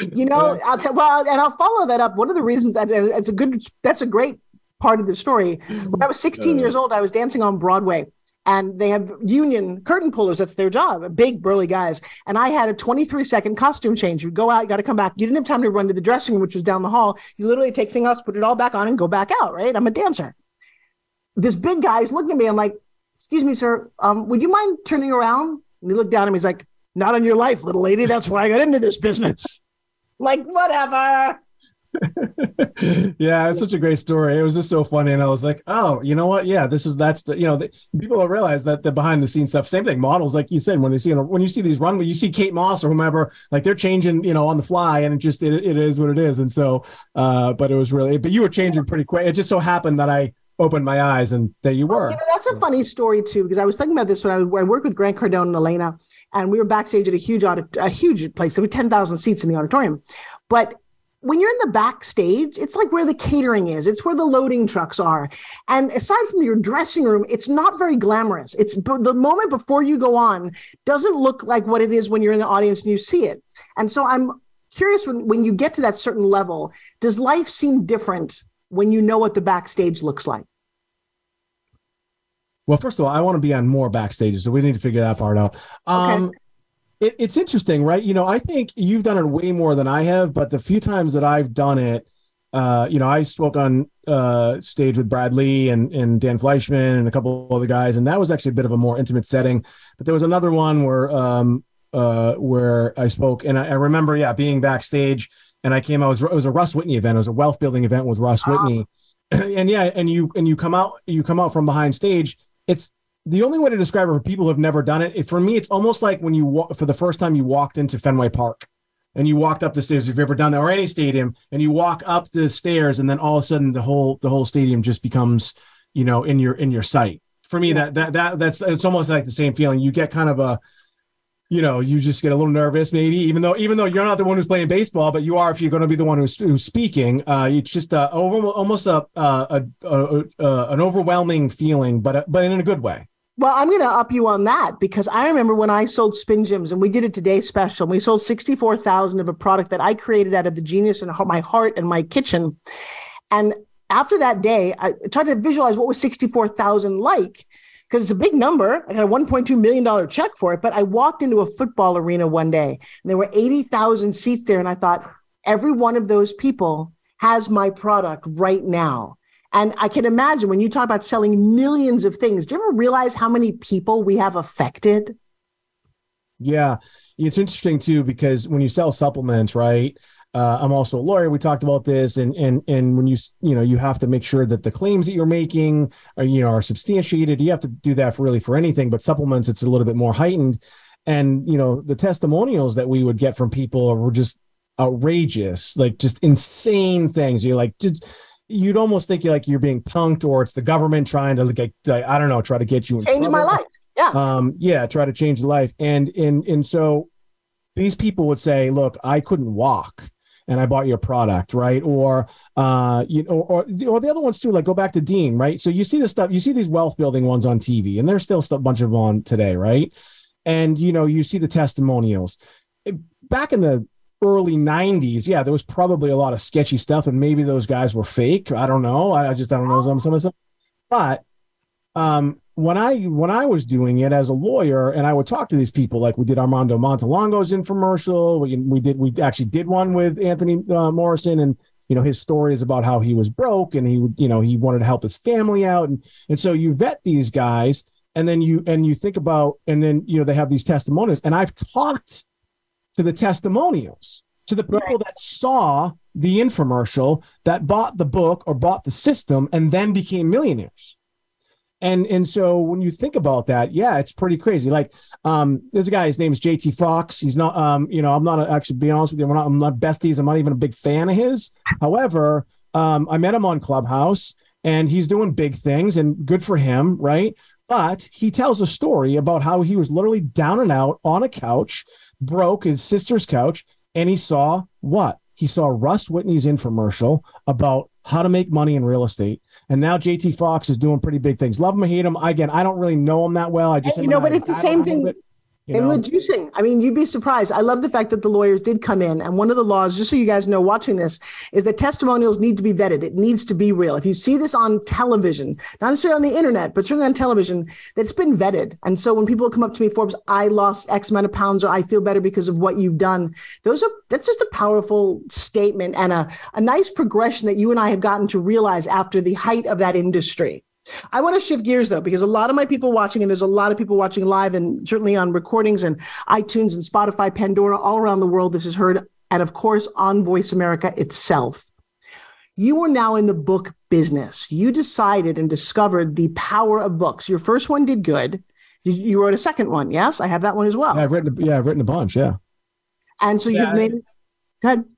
You know, I'll tell well, and I'll follow that up. One of the reasons that it's a good, that's a great part of the story. When I was 16 years old, I was dancing on Broadway, and they have union curtain pullers. That's their job, big burly guys. And I had a 23 second costume change. You go out, you got to come back. You didn't have time to run to the dressing room, which was down the hall. You literally take things off, put it all back on, and go back out. Right? I'm a dancer. This big guy is looking at me. I'm like, "Excuse me, sir. Um, would you mind turning around?" And he looked down at me. He's like, "Not on your life, little lady. That's why I got into this business." like whatever. yeah, it's such a great story. It was just so funny, and I was like, "Oh, you know what? Yeah, this is that's the you know the, people don't realize that the behind the scenes stuff. Same thing, models, like you said, when they see when you see these runway, you see Kate Moss or whomever, like they're changing, you know, on the fly, and it just it, it is what it is. And so, uh, but it was really, but you were changing pretty quick. It just so happened that I opened my eyes, and there you were. You know, that's a funny story too, because I was thinking about this when I, I worked with Grant Cardone and Elena, and we were backstage at a huge audit, a huge place. There were ten thousand seats in the auditorium, but when you're in the backstage, it's like where the catering is. It's where the loading trucks are. And aside from your dressing room, it's not very glamorous. It's the moment before you go on doesn't look like what it is when you're in the audience and you see it. And so I'm curious when, when you get to that certain level, does life seem different when you know what the backstage looks like? Well, first of all, I want to be on more backstages, so we need to figure that part out. Um, it, it's interesting, right? You know, I think you've done it way more than I have, but the few times that I've done it, uh, you know, I spoke on uh, stage with Brad Lea and, and Dan Fleyshman and a couple of other guys, and that was actually a bit of a more intimate setting. But there was another one where um, uh, where I spoke, and I, I remember, yeah, being backstage, and I came out. It was, it was a Russ Whitney event. It was a wealth building event with Russ Whitney, and yeah, and you and you come out, you come out from behind stage. It's the only way to describe it for people who have never done it, it for me, it's almost like when you walk for the first time you walked into Fenway Park and you walked up the stairs. If you've ever done that or any stadium, and you walk up the stairs, and then all of a sudden the whole the whole stadium just becomes, you know, in your in your sight. For me, that that that that's it's almost like the same feeling. You get kind of a you know, you just get a little nervous, maybe, even though even though you're not the one who's playing baseball, but you are if you're going to be the one who's, who's speaking. Uh, it's just uh, over, almost a, a, a, a, a an overwhelming feeling, but but in a good way. Well, I'm going to up you on that because I remember when I sold Spin Gyms and we did it today special. And We sold 64,000 of a product that I created out of the genius in my heart and my kitchen. And after that day, I tried to visualize what was 64,000 like because it's a big number. I got a $1.2 million check for it. But I walked into a football arena one day and there were 80,000 seats there. And I thought, every one of those people has my product right now. And I can imagine when you talk about selling millions of things, do you ever realize how many people we have affected? Yeah. It's interesting too, because when you sell supplements, right? Uh, I'm also a lawyer. We talked about this, and and and when you you know you have to make sure that the claims that you're making are you know are substantiated. You have to do that for really for anything, but supplements it's a little bit more heightened. And you know the testimonials that we would get from people were just outrageous, like just insane things. You're like, just, you'd almost think you're like you're being punked, or it's the government trying to like I don't know, try to get you change trouble. my life. Yeah, um, yeah, try to change life, and and and so these people would say, look, I couldn't walk and I bought your product, right? Or uh, you know, or or the other ones too, like go back to Dean, right? So you see the stuff, you see these wealth building ones on TV, and there's still a bunch of them on today, right? And you know, you see the testimonials. Back in the early 90s, yeah, there was probably a lot of sketchy stuff, and maybe those guys were fake. I don't know. I, I just I don't know some some of stuff. But um, when I when I was doing it as a lawyer, and I would talk to these people, like we did Armando Montelongo's infomercial. We we did we actually did one with Anthony uh, Morrison, and you know his story is about how he was broke and he would you know he wanted to help his family out, and and so you vet these guys, and then you and you think about, and then you know they have these testimonials, and I've talked to the testimonials to the people right. that saw the infomercial that bought the book or bought the system and then became millionaires. And and so when you think about that yeah it's pretty crazy. Like um there's a guy his name is jt fox. He's not um you know i'm not a, actually be honest with you I'm not, I'm not besties. I'm not even a big fan of his. However um i met him on clubhouse and he's doing big things and good for him right but he tells a story about how he was literally down and out on a couch broke his sister's couch and he saw what he saw russ whitney's infomercial about how to make money in real estate. And now JT Fox is doing pretty big things. Love him or hate him. Again, I don't really know him that well. I just you know, but it's the same thing. You know? And reducing, I mean, you'd be surprised. I love the fact that the lawyers did come in. And one of the laws, just so you guys know watching this, is that testimonials need to be vetted. It needs to be real. If you see this on television, not necessarily on the internet, but certainly on television, that's been vetted. And so when people come up to me, Forbes, I lost X amount of pounds or I feel better because of what you've done, those are that's just a powerful statement and a, a nice progression that you and I have gotten to realize after the height of that industry. I want to shift gears though, because a lot of my people watching, and there's a lot of people watching live and certainly on recordings and iTunes and Spotify, Pandora, all around the world. This is heard, and of course, on Voice America itself. You are now in the book business. You decided and discovered the power of books. Your first one did good. You wrote a second one. Yes, I have that one as well. Yeah, I've written. Yeah, I've written a bunch. Yeah. And so yeah, you've made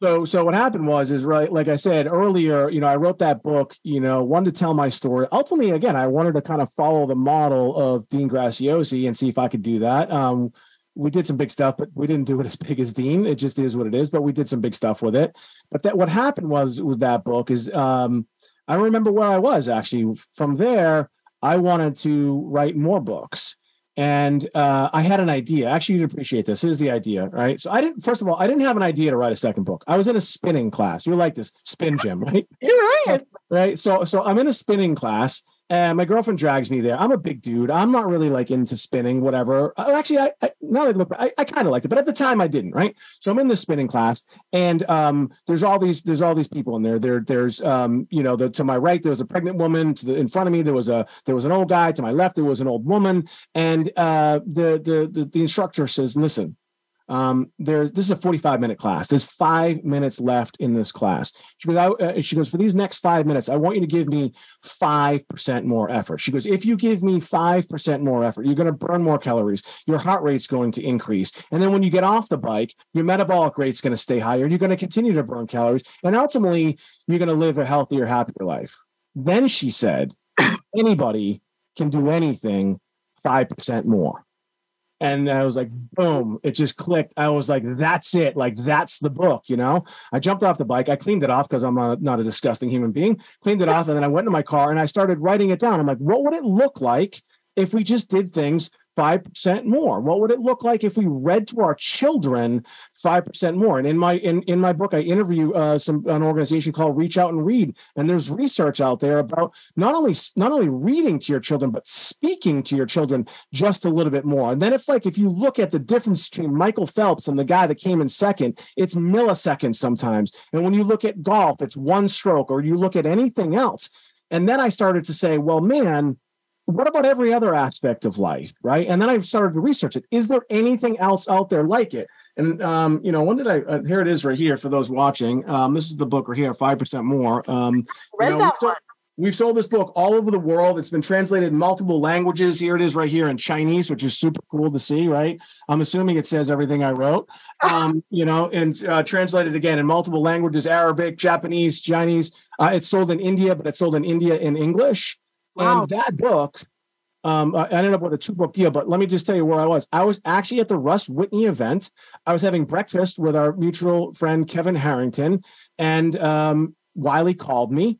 So, so what happened was, is right, like I said earlier, you know, I wrote that book, you know, wanted to tell my story. Ultimately, again, I wanted to kind of follow the model of Dean Graziosi and see if I could do that. Um, we did some big stuff, but we didn't do it as big as Dean. It just is what it is. But we did some big stuff with it. But that what happened was with that book is um, I remember where I was actually. From there, I wanted to write more books and uh, I had an idea. Actually, you'd appreciate this. Here's the idea, right? So I didn't. First of all, I didn't have an idea to write a second book. I was in a spinning class. You're like this spin gym, right? You're right. Right. So, so I'm in a spinning class, and my girlfriend drags me there. I'm a big dude. I'm not really like into spinning, whatever. Uh, actually, I, I now that I look, I, I kind of liked it, but at the time I didn't. Right. So I'm in the spinning class, and um, there's all these there's all these people in there. There there's um, you know, the, to my right there was a pregnant woman. To the in front of me there was a there was an old guy. To my left there was an old woman, and uh, the the the, the instructor says, "Listen, um, there this is a 45 minute class. There's five minutes left in this class. She goes I, uh, she goes for these next five minutes i want you to give me five percent more effort. She goes if you give me five percent more effort you're going to burn more calories your heart rate's going to increase and then when you get off the bike your metabolic rate's going to stay higher you're going to continue to burn calories and ultimately you're going to live a healthier happier life. Then she said anybody can do anything 5% more and I was like, boom, it just clicked. I was like, that's it. Like, that's the book, you know? I jumped off the bike. I cleaned it off because I'm a, not a disgusting human being, cleaned it off. And then I went to my car and I started writing it down. I'm like, what would it look like if we just did things 5% more? What would it look like if we read to our children 5% more? And in my in, in my book, I interview uh, some an organization called Reach Out and Read. And there's research out there about not only not only reading to your children, but speaking to your children just a little bit more. And then it's like if you look at the difference between Michael Phelps and the guy that came in second, it's milliseconds sometimes. And when you look at golf, it's one stroke, or you look at anything else. And then I started to say, well, man, what about every other aspect of life right? And then i started to research it. Is there anything else out there like it? And um, you know when did i uh, here it is right here for those watching. Um, this is the book right here 5% more. Um, Read you know, that we've, sold, one. we've sold this book all over the world. It's been translated in multiple languages. Here it is right here in chinese which is super cool to see right? I'm assuming it says everything i wrote. Um, you know and uh, translated again in multiple languages arabic japanese chinese. Uh, it's sold in india but it's sold in india in english Wow. and that book, um, I ended up with a two book deal. But let me just tell you where I was. I was actually at the Russ Whitney event. I was having breakfast with our mutual friend Kevin Harrington, and um, Wiley called me.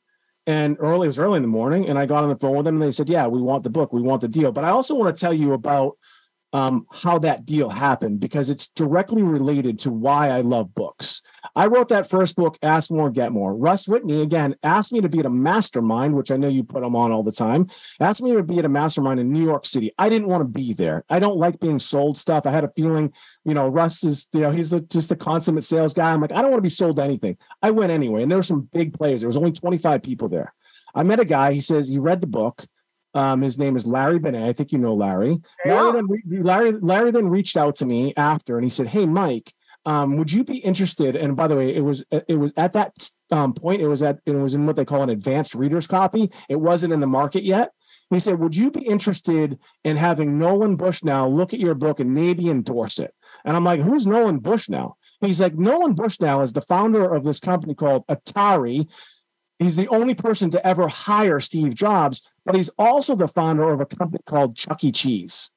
And early, it was early in the morning, and I got on the phone with them, and they said, "Yeah, we want the book, we want the deal." But I also want to tell you about um, how that deal happened because it's directly related to why I love books. I wrote that first book, Ask More, Get More. Russ Whitney, again, asked me to be at a mastermind, which I know you put him on all the time, asked me to be at a mastermind in New York City. I didn't want to be there. I don't like being sold stuff. I had a feeling, you know, Russ is, you know, he's a, just a consummate sales guy. I'm like, I don't want to be sold anything. I went anyway. And there were some big players. There was only 25 people there. I met a guy. He says, he read the book. Um, his name is Larry Benet. I think you know Larry. Larry then, re- Larry, Larry then reached out to me after and he said, Hey, Mike, um, would you be interested? And by the way, it was it was at that um, point, it was at it was in what they call an advanced reader's copy. It wasn't in the market yet. He said, Would you be interested in having Nolan Bushnell look at your book and maybe endorse it? And I'm like, Who's Nolan Bushnell? He's like, Nolan Bushnell is the founder of this company called Atari. He's the only person to ever hire Steve Jobs, but he's also the founder of a company called Chuck E. Cheese.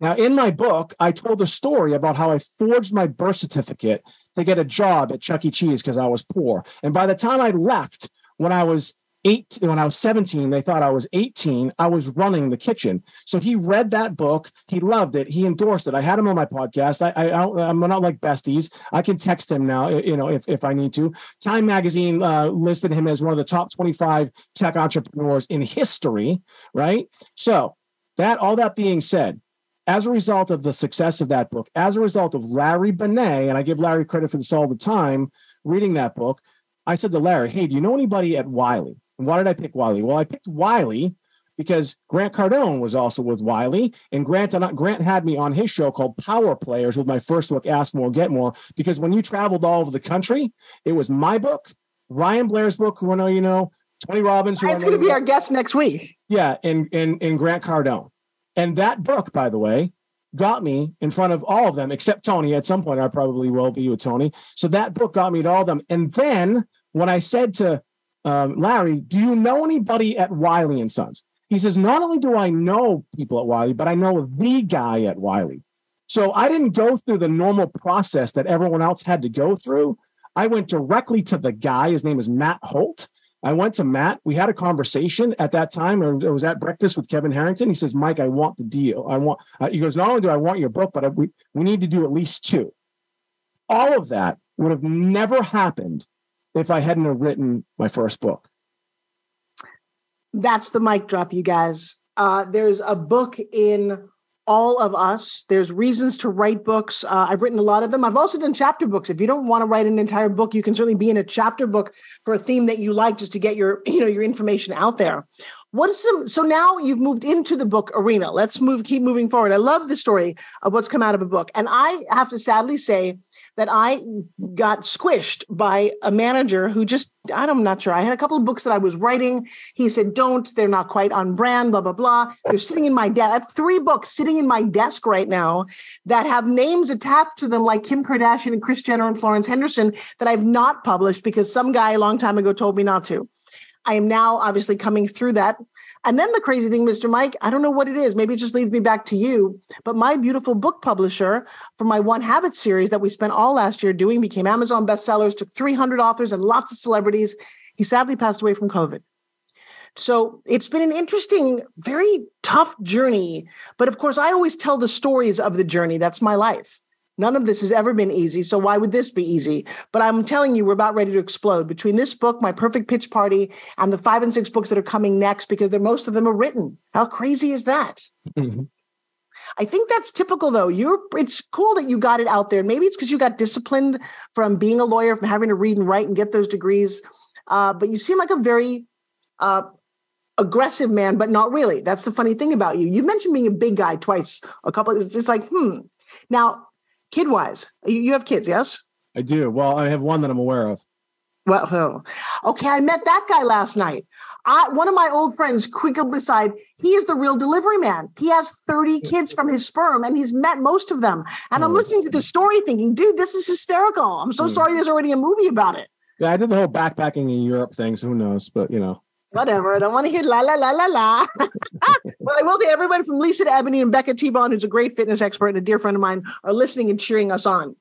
Now, in my book, I told a story about how I forged my birth certificate to get a job at Chuck E. Cheese because I was poor. And by the time I left, when I was eight, when I was 17, they thought I was 18. I was running the kitchen. So he read that book. He loved it. He endorsed it. I had him on my podcast. I, I, am not like besties. I can text him now, you know, if, if I need to. Time Magazine uh, listed him as one of the top 25 tech entrepreneurs in history. Right. So that all that being said, as a result of the success of that book, as a result of Larry Benet, and I give Larry credit for this all the time, reading that book, I said to Larry, Hey, do you know anybody at Wiley? Why did I pick Wiley? Well, I picked Wiley because Grant Cardone was also with Wiley, and Grant Grant had me on his show called Power Players with my first book, Ask More, Get More. Because when you traveled all over the country, it was my book, Ryan Blair's book, who I know you know, Tony Robbins. Who It's going to be our guest next week. Yeah, and and and Grant Cardone, and that book, by the way, got me in front of all of them except Tony. At some point, I probably will be with Tony. So that book got me to all of them, and then when I said to um, Larry, do you know anybody at Wiley and Sons? He says, not only do I know people at Wiley, but I know the guy at Wiley. So I didn't go through the normal process that everyone else had to go through. I went directly to the guy. His name is Matt Holt. I went to Matt. We had a conversation at that time. I was at breakfast with Kevin Harrington. He says, Mike, I want the deal. I want, uh, he goes, not only do I want your book, but I, we, we need to do at least two. All of that would have never happened if I hadn't written my first book. That's the mic drop, you guys. Uh, there's a book in all of us. There's reasons to write books. Uh, I've written a lot of them. I've also done chapter books. If you don't want to write an entire book, you can certainly be in a chapter book for a theme that you like, just to get your you know your information out there. What is some? So now you've moved into the book arena. Let's move. Keep moving forward. I love the story of what's come out of a book, and I have to sadly say that I got squished by a manager who just, I'm not sure. I had a couple of books that I was writing. He said, don't, they're not quite on brand, blah, blah, blah. They're sitting in my desk. I have three books sitting in my desk right now that have names attached to them, like Kim Kardashian and Kris Jenner and Florence Henderson, that I've not published because some guy a long time ago told me not to. I am now obviously coming through that. And then the crazy thing, Mr. Mike, I don't know what it is. Maybe it just leads me back to you. But my beautiful book publisher for my One Habit series that we spent all last year doing became Amazon bestsellers, took 300 authors and lots of celebrities. He sadly passed away from COVID. So it's been an interesting, very tough journey. But of course, I always tell the stories of the journey. That's my life. None of this has ever been easy. So why would this be easy? But I'm telling you, we're about ready to explode between this book, My Perfect Pitch Party, and the five and six books that are coming next because they're, most of them are written. How crazy is that? Mm-hmm. I think that's typical though. You're it's cool that you got it out there. Maybe it's because you got disciplined from being a lawyer, from having to read and write and get those degrees. Uh, but you seem like a very uh, aggressive man, but not really. That's the funny thing about you. You mentioned being a big guy twice, a couple. It's just like, hmm. Now, kid wise, you have kids, yes? I do. Well, I have one that I'm aware of. Well, oh. okay, I met that guy last night. I, one of my old friends, quick beside, he is the real delivery man. He has 30 kids from his sperm and he's met most of them. And I'm oh. listening to the story thinking, dude, this is hysterical. I'm so hmm. sorry there's already a movie about it. Yeah, I did the whole backpacking in Europe thing, so who knows? But you know. Whatever. I don't want to hear la la la la la. well, I will say everybody from Lisa to Ebony and Becca T-Bone, who's a great fitness expert and a dear friend of mine, are listening and cheering us on.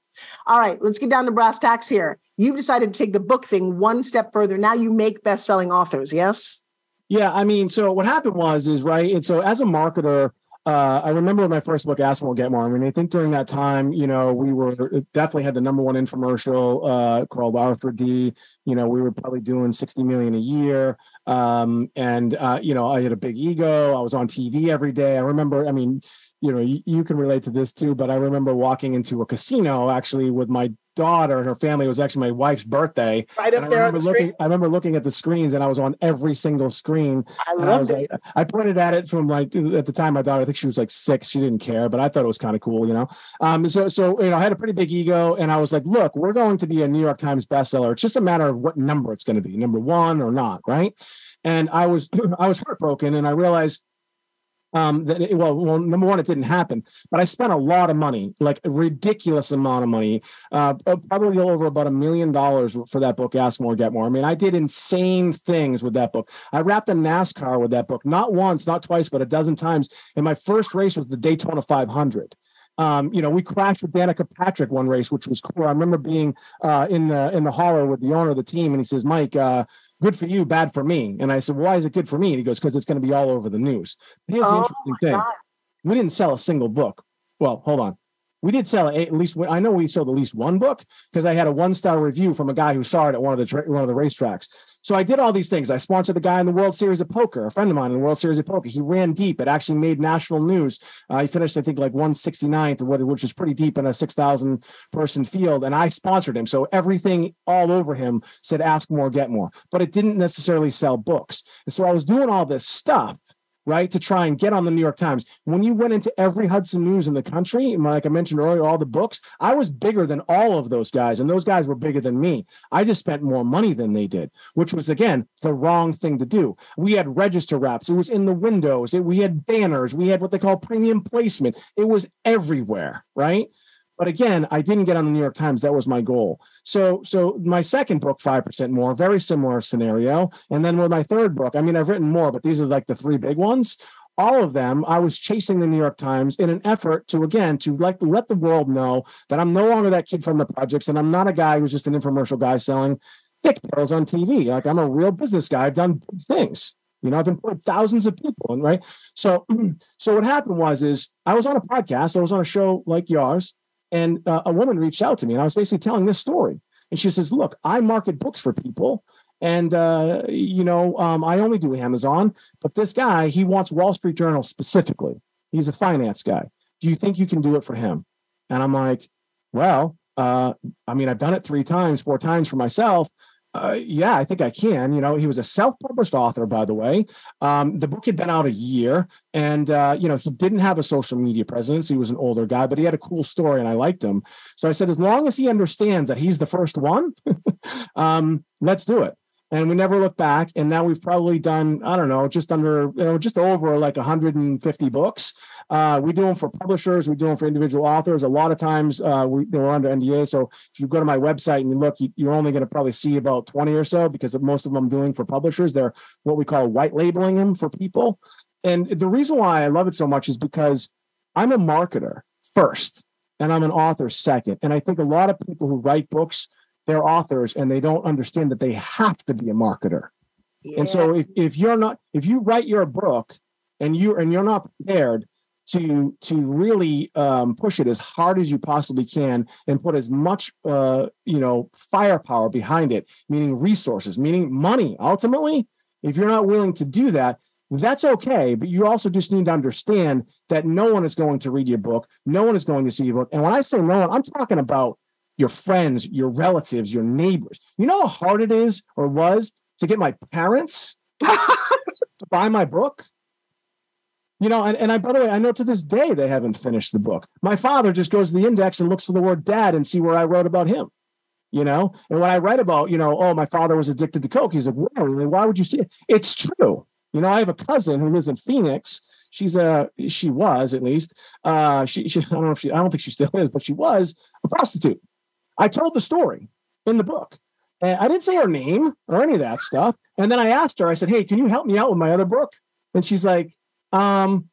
All right, let's get down to brass tacks here. You've decided to take the book thing one step further. Now you make best-selling authors, yes? Yeah, I mean, so what happened was is right, and so as a marketer, uh, I remember my first book, Ask More, Get More. I mean, I think during that time, you know, we were definitely had the number one infomercial uh, called Arthur D. You know, we were probably doing 60 million a year. Um, and, uh, you know, I had a big ego. I was on TV every day. I remember, I mean, you know, you, you, can relate to this too, but I remember walking into a casino actually with my daughter and her family. It was actually my wife's birthday. Right up I there. Remember the looking, I remember looking at the screens and I was on every single screen. I loved I it. Like, I pointed at it from like at the time my daughter, I think she was like six. She didn't care, but I thought it was kind of cool, you know. Um, so so you know, I had a pretty big ego, and I was like, look, we're going to be a New York Times bestseller. It's just a matter of what number it's going to be, number one or not, right? And I was I was heartbroken, and I realized um, that it, well, well, number one, it didn't happen, but I spent a lot of money, like a ridiculous amount of money, uh, uh, probably over about a million dollars for that book, Ask More, Get More. I mean, I did insane things with that book. I wrapped a NASCAR with that book, not once, not twice, but a dozen times. And my first race was the Daytona 500. Um, you know, we crashed with Danica Patrick one race, which was cool. I remember being uh, in the in the holler with the owner of the team, and he says, "Mike, uh, good for you, bad for me. And I said, why is it good for me? And he goes, because it's going to be all over the news. Here's oh the interesting thing. God. We didn't sell a single book. Well, hold on. We did sell at least. I know we sold at least one book because I had a one star review from a guy who saw it at one of the tra- one of the racetracks. So I did all these things. I sponsored the guy in the World Series of Poker, a friend of mine in the World Series of Poker. He ran deep. It actually made national news. Uh, he finished, I think, like 169th, which is pretty deep in a 6,000 person field. And I sponsored him. So everything all over him said, ask more, get more. But it didn't necessarily sell books. And so I was doing all this stuff right, to try and get on the New York Times. When you went into every Hudson News in the country, like I mentioned earlier, all the books, I was bigger than all of those guys, and those guys were bigger than me. I just spent more money than they did, which was again the wrong thing to do. We had register wraps, it was in the windows, it, we had banners, we had what they call premium placement, it was everywhere, right? But again, I didn't get on the New York Times. That was my goal. So, so my second book, five percent more, very similar scenario. And then with my third book, I mean, I've written more, but these are like the three big ones. All of them, I was chasing the New York Times in an effort to again to like let the world know that I'm no longer that kid from the projects, and I'm not a guy who's just an infomercial guy selling thick pills on TV. Like I'm a real business guy. I've done things. You know, I've employed thousands of people, and right. So, so what happened was, is I was on a podcast. I was on a show like yours, and uh, a woman reached out to me, and I was basically telling this story. And she says, "Look, I market books for people, and uh, you know, um, I only do Amazon. But this guy, he wants Wall Street Journal specifically. He's a finance guy. Do you think you can do it for him?" And I'm like, "Well, uh, I mean, I've done it three times, four times for myself. Uh, yeah, I think I can. You know, he was a self-published author, by the way. Um, the book had been out a year, and uh, you know, he didn't have a social media presence. He was an older guy, but he had a cool story, and I liked him. So I said, as long as he understands that he's the first one, um, let's do it and we never look back. And now we've probably done, I don't know, just under, you know, just over like 150 books. Uh, we do them for publishers, we do them for individual authors. A lot of times uh, we, we're under NDA. So if you go to my website and you look, you, are only going to probably see about 20 or so because most of them I'm doing for publishers. They're what we call white labeling them for people. And the reason why I love it so much is because I'm a marketer first and I'm an author second. And I think a lot of people who write books, they're authors and they don't understand that they have to be a marketer. Yeah. And so if, if you're not if you write your book and you and you're not prepared to to really um, push it as hard as you possibly can and put as much uh, you know firepower behind it, meaning resources, meaning money. Ultimately, if you're not willing to do that, that's okay. But you also just need to understand that no one is going to read your book, no one is going to see your book. And when I say no one, I'm talking about your friends, your relatives, your neighbors. You know how hard it is or was to get my parents to buy my book? You know, and, and I by the way, I know to this day they haven't finished the book. My father just goes to the index and looks for the word dad and see where I wrote about him. You know, and when I write about, you know, oh, my father was addicted to coke, he's like, whoa, why would you see it? It's true. You know, I have a cousin who lives in Phoenix. She's a she was at least. Uh, she, she I don't know if she I don't think she still is, but she was a prostitute. I told the story in the book. And I didn't say her name or any of that stuff. And then I asked her, I said, Hey, can you help me out with my other book? And she's like, um,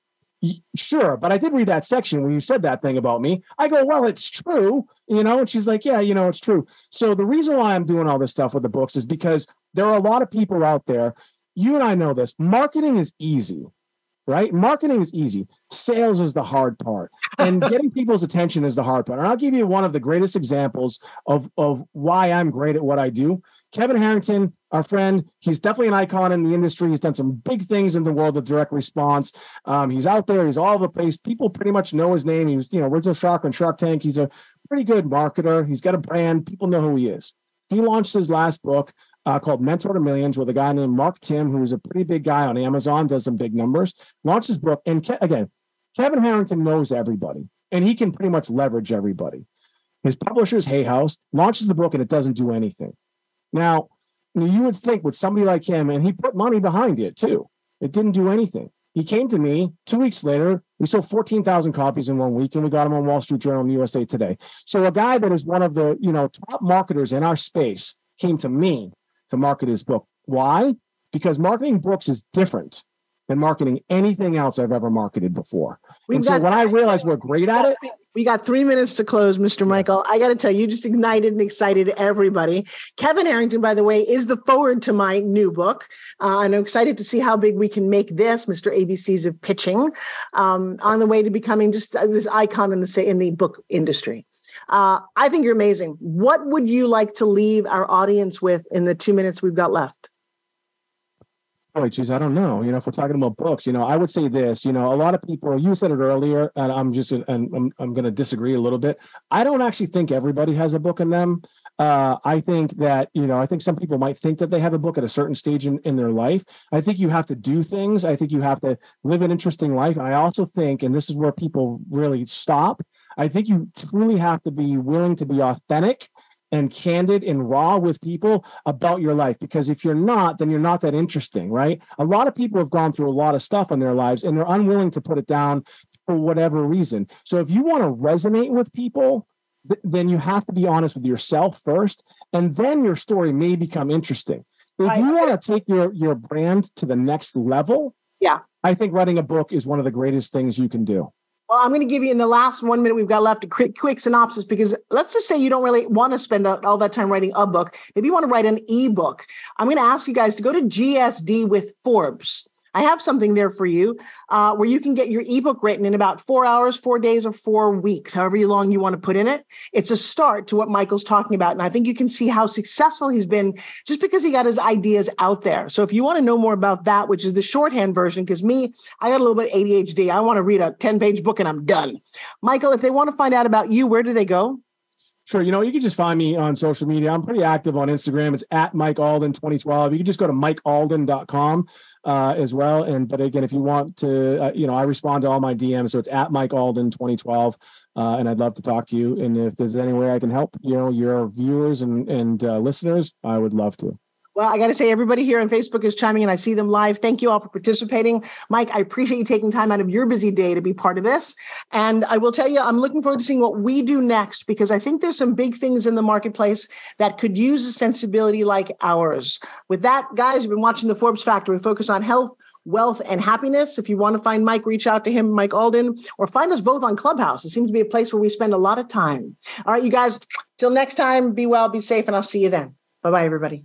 sure. But I did read that section when you said that thing about me. I go, Well, it's true, you know? And she's like, Yeah, you know, it's true. So the reason why I'm doing all this stuff with the books is because there are a lot of people out there. You and I know this. Marketing is easy right? Marketing is easy. Sales is the hard part. And getting people's attention is the hard part. And I'll give you one of the greatest examples of, of why I'm great at what I do. Kevin Harrington, our friend, he's definitely an icon in the industry. He's done some big things in the world of direct response. Um, he's out there. He's all over the place. People pretty much know his name. He was, you know, original Shark on Shark Tank. He's a pretty good marketer. He's got a brand. People know who he is. He launched his last book uh, called Mentor to Millions with a guy named Mark Timm, who's a pretty big guy on Amazon, does some big numbers, launched his book. And Ke- again, Kevin Harrington knows everybody and he can pretty much leverage everybody. His publisher's Hay House launches the book and it doesn't do anything. Now, you would think with somebody like him, and he put money behind it too, it didn't do anything. He came to me two weeks later. We sold 14,000 copies in one week and we got him on Wall Street Journal and USA Today. So a guy that is one of the, you know, top marketers in our space came to me to market his book. Why? Because marketing books is different than marketing anything else I've ever marketed before. We've and so when I realized we're great at it, we got three minutes to close, Mr. Michael. I got to tell you, you just ignited and excited everybody. Kevin Harrington, by the way, is the forward to my new book. Uh, and I'm excited to see how big we can make this, Mr. ABCs of pitching, um, on the way to becoming just this icon in the in the book industry. Uh, I think you're amazing. What would you like to leave our audience with in the two minutes we've got left? Oh, geez, I don't know. You know, if we're talking about books, you know, I would say this. You know, a lot of people. You said it earlier, and I'm just, and I'm, I'm going to disagree a little bit. I don't actually think everybody has a book in them. Uh, I think that you know, I think some people might think that they have a book at a certain stage in, in their life. I think you have to do things. I think you have to live an interesting life. I also think, and this is where people really stop, I think you truly have to be willing to be authentic and candid and raw with people about your life because if you're not then you're not that interesting right? A lot of people have gone through a lot of stuff in their lives and they're unwilling to put it down for whatever reason. So if you want to resonate with people then you have to be honest with yourself first and then your story may become interesting. If you want to take your your brand to the next level yeah. I think writing a book is one of the greatest things you can do well, I'm going to give you in the last one minute we've got left a quick, quick synopsis because let's just say you don't really want to spend all that time writing a book. Maybe you want to write an ebook. I'm going to ask you guys to go to GSD with Forbes. I have something there for you uh, where you can get your ebook written in about four hours, four days, or four weeks, however long you want to put in it. It's a start to what Michael's talking about. And I think you can see how successful he's been just because he got his ideas out there. So if you want to know more about that, which is the shorthand version, because me, I got a little bit ADHD. I want to read a 10 page book and I'm done. Michael, if they want to find out about you, where do they go? Sure. You know, you can just find me on social media. I'm pretty active on Instagram. It's at Mike Alden 2012. You can just go to mikealden.com uh, as well. And but again, if you want to, uh, you know, I respond to all my DMs, so it's at Mike Alden 2012, uh, and I'd love to talk to you. And if there's any way I can help, you know, your viewers and and uh, listeners, I would love to. Well, I got to say, everybody here on Facebook is chiming in. I see them live. Thank you all for participating. Mike, I appreciate you taking time out of your busy day to be part of this. And I will tell you, I'm looking forward to seeing what we do next because I think there's some big things in the marketplace that could use a sensibility like ours. With that, guys, you've been watching the Forbes Factor. We focus on health, wealth, and happiness. If you want to find Mike, reach out to him, Mike Alden, or find us both on Clubhouse. It seems to be a place where we spend a lot of time. All right, you guys, till next time, be well, be safe, and I'll see you then. Bye bye, everybody.